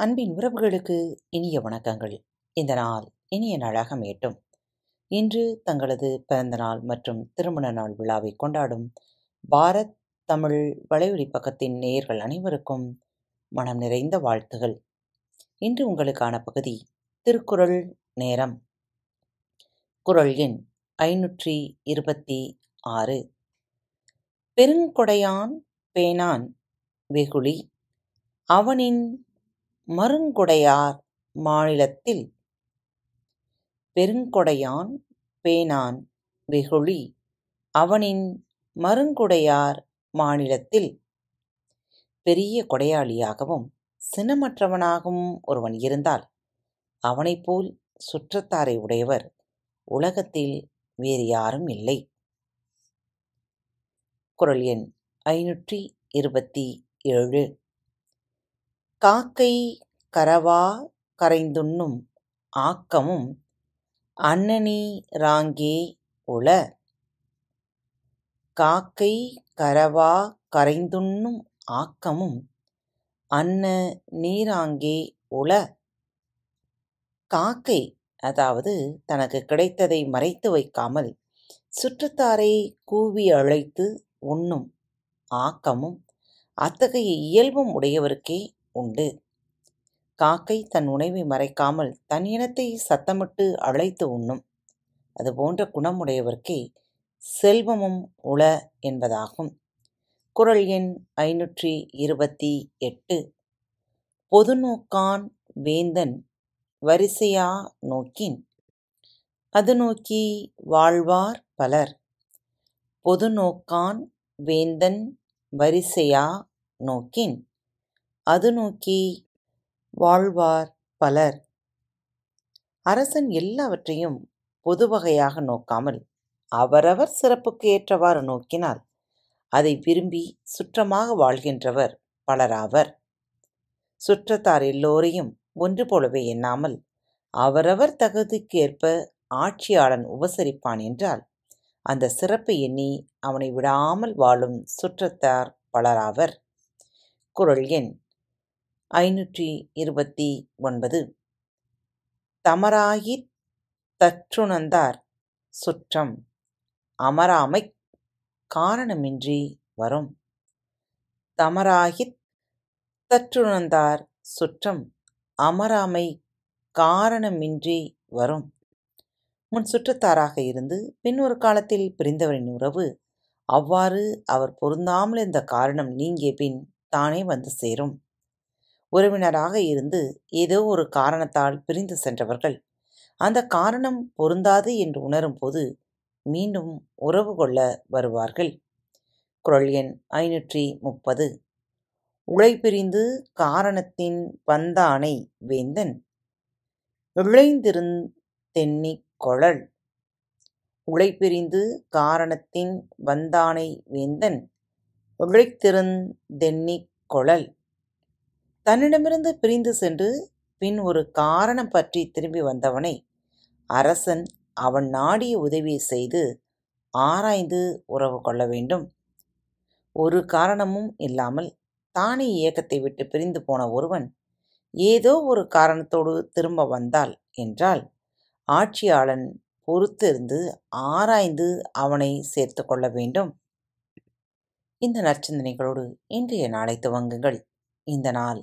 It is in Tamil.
அன்பின் உறவுகளுக்கு இனிய வணக்கங்கள். இந்த நாள் இனிய நாளாக மேட்டும் இன்று தங்களது பிறந்த நாள் மற்றும் திருமண நாள் விழாவை கொண்டாடும் பாரத் தமிழ் வலையொலி பக்கத்தின் நேயர்கள் அனைவருக்கும் மனம் நிறைந்த வாழ்த்துகள். இன்று உங்களுக்கான பகுதி திருக்குறள் நேரம். குறள் எண் ஐநூற்றி இருபத்தி ஆறு. பெருங்கொடையான் பேனான் வெகுளி அவனின் மருங்கொடையார் மாநிலத்தில் பெருங்கொடையான் பேனான் வெகுளி அவனின் மருங்குடையார் மாநிலத்தில் பெரிய கொடையாளியாகவும் சினமற்றவனாகவும் ஒருவன் இருந்தால் அவனைப் போல் சுற்றத்தாரை உடையவர் உலகத்தில் வேறு யாரும் இல்லை. குரல் எண் ஐநூற்றி இருபத்தி ஏழு. காக்கை கரவா கரைந்துண்ணும் ஆக்கமும் அன்னநீராங்கே உள. காக்கை கரவா கரைந்துண்ணும் ஆக்கமும் அன்ன நீராங்கே உள. காக்கை அதாவது தனக்கு கிடைத்ததை மறைத்து வைக்காமல் சுற்றத்தாரை கூவி அழைத்து உண்ணும் ஆக்கமும் அத்தகைய இயல்பும் உடையவருக்கே உண்டு. காக்கை தன் உணவை மறைக்காமல் தன் இனத்தை சத்தமிட்டு அழைத்து உண்ணும். அதுபோன்ற குணமுடையவர்க்கே செல்வமும் உள என்பதாகும். குறள் எண் ஐநூற்றி இருபத்தி எட்டு. பொதுநோக்கான் வேந்தன் வரிசையா நோக்கின். அது நோக்கி வாழ்வார் பலர். பொதுநோக்கான் வேந்தன் வரிசையா நோக்கின். அது நோக்கி வாழ்வார் பலர். அரசன் எல்லாவற்றையும் பொதுவகையாக நோக்காமல் அவரவர் சிறப்புக்கு ஏற்றவாறு நோக்கினால் அதை விரும்பி சுற்றமாக வாழ்கின்றவர் பலராவர். சுற்றத்தார் எல்லோரையும் ஒன்று போலவே எண்ணாமல் அவரவர் தகுதிக்கு ஏற்ப ஆட்சியாளன் உபசரிப்பான் என்றால் அந்த சிறப்பை எண்ணி அவனை விடாமல் வாழும் சுற்றத்தார் பலராவர். குரல் எண் ஐநூற்றி இருபத்தி ஒன்பது. தமராயித் தற்றுணர்ந்தார் சுற்றம் அமராமைக் காரணமின்றி வரும். தமராகித் தற்றுணர்ந்தார் சுற்றம் அமராமை காரணமின்றி வரும். முன் சுற்றத்தாராக இருந்து பின் ஒரு காலத்தில் பிரிந்தவரின் உறவு அவ்வாறு அவர் பொருந்தாமல் இருந்த காரணம் நீங்கிய பின் தானே வந்து சேரும். உறவினராக இருந்து ஏதோ ஒரு காரணத்தால் பிரிந்து சென்றவர்கள். அந்த காரணம் பொருந்தாது என்று உணரும்போது மீண்டும் உறவு கொள்ள வருவார்கள். குரல் எண் ஐநூற்றி முப்பது. உழைப்பிரிந்து காரணத்தின் வந்தானை. வேந்தன் இழைந்திருந்தெண்ணிக் கொழல். உழைப்பிரிந்து காரணத்தின் வந்தானை. வேந்தன் இழைத்திருந்தெண்ணிக் கொழல். தன்னிடமிருந்து பிரிந்து சென்று பின் ஒரு காரணம் பற்றி திரும்பி வந்தவனை அரசன் அவன் நாடிய உதவியை செய்து ஆராய்ந்து உறவு கொள்ள வேண்டும். ஒரு காரணமும் இல்லாமல் தானே இயக்கத்தை விட்டு பிரிந்து போன ஒருவன் ஏதோ ஒரு காரணத்தோடு திரும்ப வந்தால் என்றால் ஆட்சியாளன் பொறுத்திருந்து ஆராய்ந்து அவனை சேர்த்து கொள்ள வேண்டும். இந்த நற்சிந்தனைகளோடு இன்றைய நாளை துவங்குங்கள். இந்த நாள்